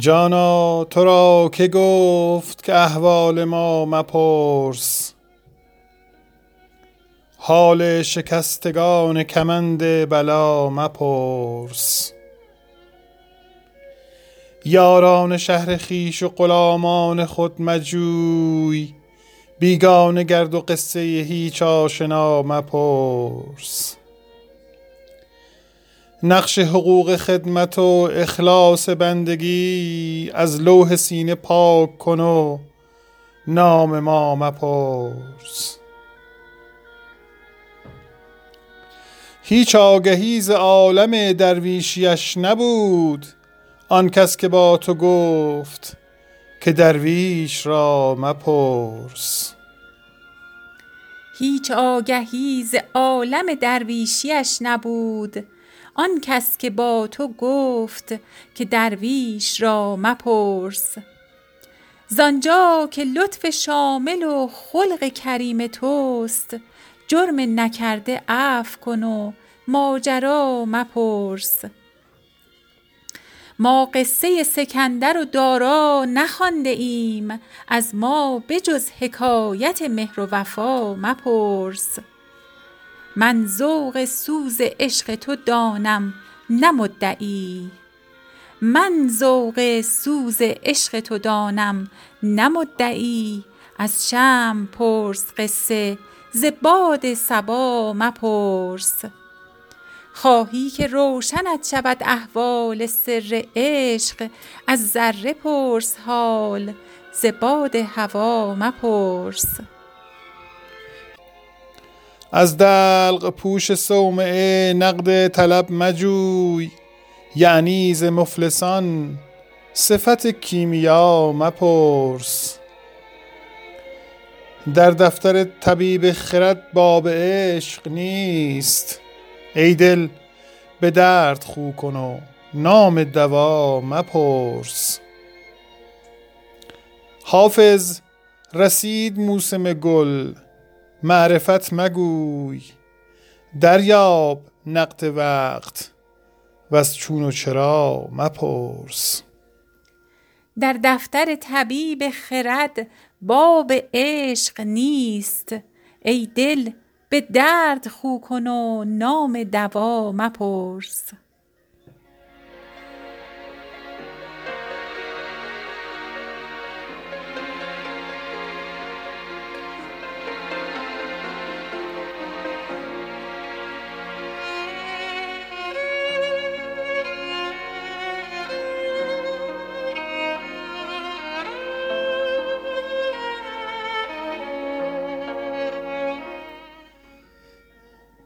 جانا تو را که گفت که احوال ما مپرس. حال شکستگان کمند بلا مپرس. یاران شهر خیش و غلامان خود مجوی بیگانه گرد و قصه هیچ آشنا مپرس. نقش حقوق خدمت و اخلاص بندگی از لوح سینه پاک کن و نام ما مپرس. هیچ آگهی ز عالم درویشیش نبود آن کس که با تو گفت که درویش را مپرس. هیچ آگهی ز عالم درویشیش نبود آن کس که با تو گفت که درویش را مپرس. زانجا که لطف شامل و خلق کریم توست جرم نکرده عفو کن و ماجرا مپرس. ما قصه سکندر و دارا نخوانده ایم از ما بجز حکایت مهر و وفا مپرس. من ذوق سوز عشق تو دانم نه مدعی. من ذوق سوز عشق تو دانم نه مدعی. از شمع پرس قصه ز باد صبا مپرس. خواهی که روشنت شود احوال سر عشق از ذره پرس حال ز باد هوا مپرس. از دلق پوش صومعه نقد طلب مجوی یعنی ز مفلسان صفت کیمیا مپرس. در دفتر طبیب خرد باب عشق نیست ای دل به درد خو کن و نام دوا مپرس. حافظ رسید موسم گل معرفت مگوی. دریاب نقد وقت از چون و چرا مپرس. در دفتر طبیب خرد باب عشق نیست. ای دل به درد خو کن و نام دوا مپرس.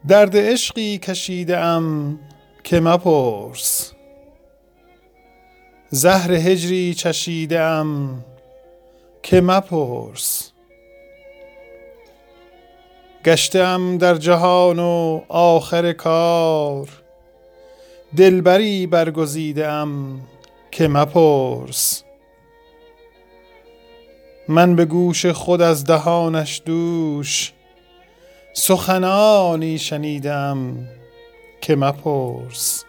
درد عشقی کشیده ام که مپرس. زهر هجری چشیده ام که مپرس. گشته ام در جهان و آخر کار. دلبری برگزیده ام که مپرس. من به گوش خود از دهانش دوش سخنانی شنیدم که مپرس.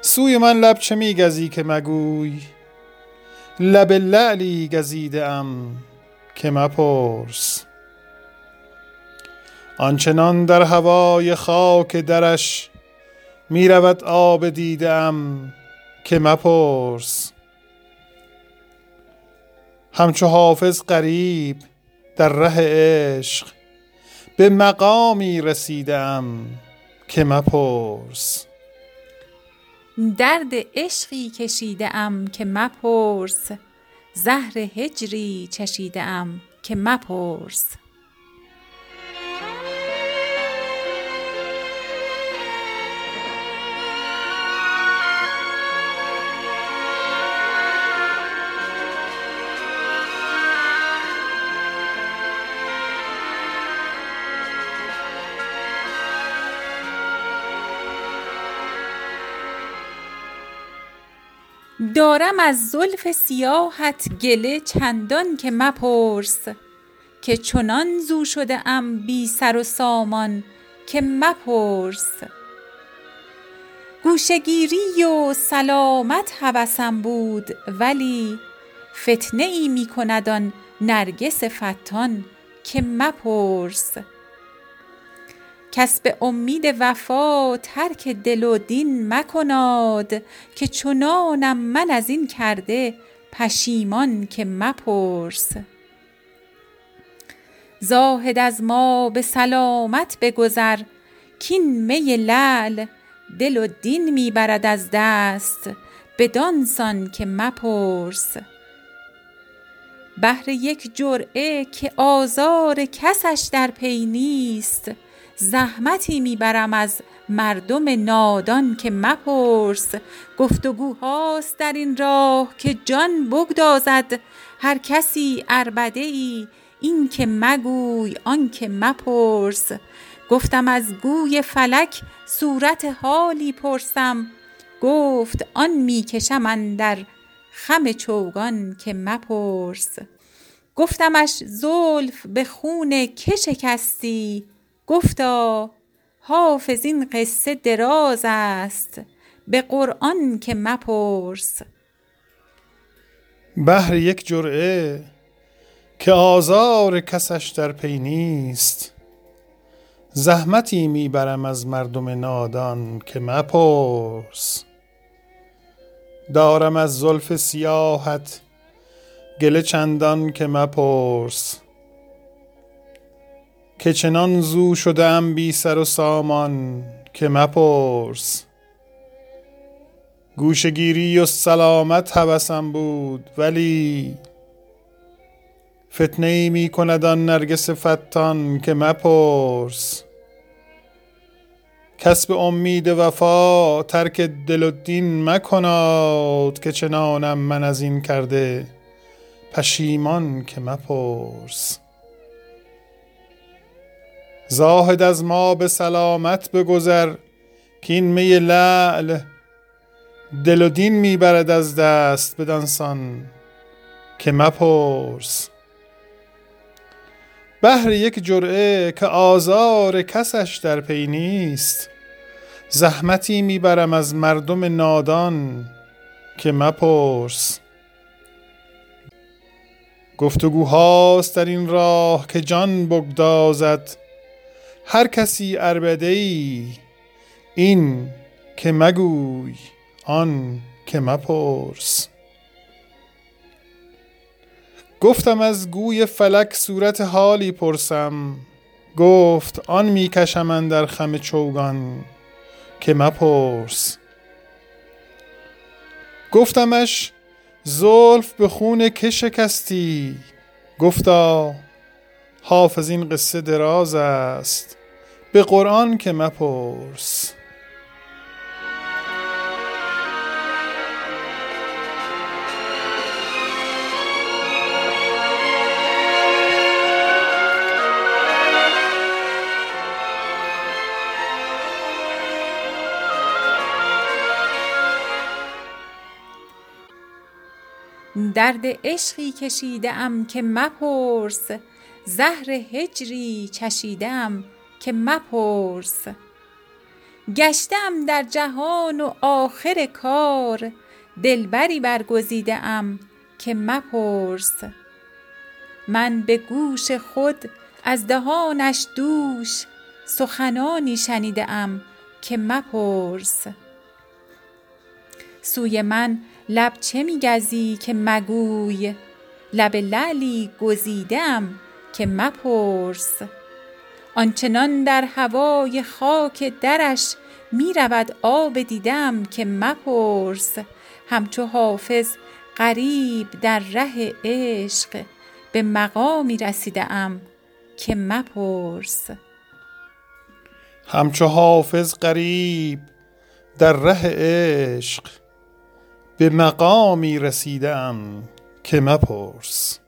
سوی من لب چه میگزی که مگوی؟ لب لعلی گزیده ام که مپرس. آنچنان در هوای خاک درش می رود آب دیده ام که مپرس. همچو حافظ قریب در ره عشق به مقامی رسیدم که مپرس. درد عشقی کشیده ام که مپرس. زهر هجری چشیده ام که مپرس. دارم از زلف سیاهت گله چندان که مپرس که چنان زو شده ام بی سر و سامان که مپرس. گوشگیری و سلامت هوسم بود ولی فتنه ای می کند آن نرگس فتان که مپرس. کس به امید وفا ترک دل و دین مکناد که چنانم من از این کرده پشیمان که مپرس. زاهد از ما به سلامت بگذر کین می لعل دل و دین می برد از دست بدان سان که مپرس. بهر یک جرعه که آزار کسش در پی نیست زحمتی می برم از مردم نادان که مپرس. گفتگوهاست در این راه که جان بگدازد. هر کسی عربده ای این که مگوی آن که مپرس. گفتم از گوی فلک صورت حالی پرسم. گفت آن می کشم اندر خم چوگان که مپرس. گفتمش زلف به خون که شکستی؟ گفتا حافظ این قصه دراز است به قرآن که مپرس. بهر یک جرعه که آزار کسش در پی نیست زحمتی می‌برم از مردم نادان که مپرس. دارم از زلف سیاحت گله چندان که مپرس. که چنان زو شدم بی سر و سامان که مپرس. گوشگیری و سلامت هوسم بود ولی فتنه ای می کند آن نرگس فتان که مپرس. کسب امید وفا ترک دل و دین مکناد که چنانم من از این کرده پشیمان که مپرس. زاهد از ما به سلامت بگذر که این می لعل دل و دین می‌برد از دست بدانسان که مپرس. بهر یک جرعه که آزار کسش در پی نیست زحمتی می‌برم از مردم نادان که مپرس. گفتگوهاست در این راه که جان بگدازد هر کسی اربده ای این که مگوی آن که مپرس. گفتم از گوی فلک صورت حالی پرسم. گفت آن می‌کشم در خم چوگان که مپرس. گفتمش زلف به خون که شکستی. گفتا حافظ این قصه دراز است. به قرآن که مپرس. درد عشقی کشیده ام که مپرس. زهر هجری چشیده ام که مپرس. گشته ام در جهان و آخر کار دلبری برگزیده ام که مپرس. من به گوش خود از دهانش دوش سخنانی شنیده ام که مپرس. سوی من لب چه می گزی که مگوی؟ لب لعلی گزیده ام که مپرس. آنچنان در هوای خاک درش می رود آب دیده ام که مپرس. همچو حافظ غریب در ره عشق به مقامی رسیده ام که مپرس. همچو حافظ غریب در ره عشق به مقامی رسیدم که مپرس.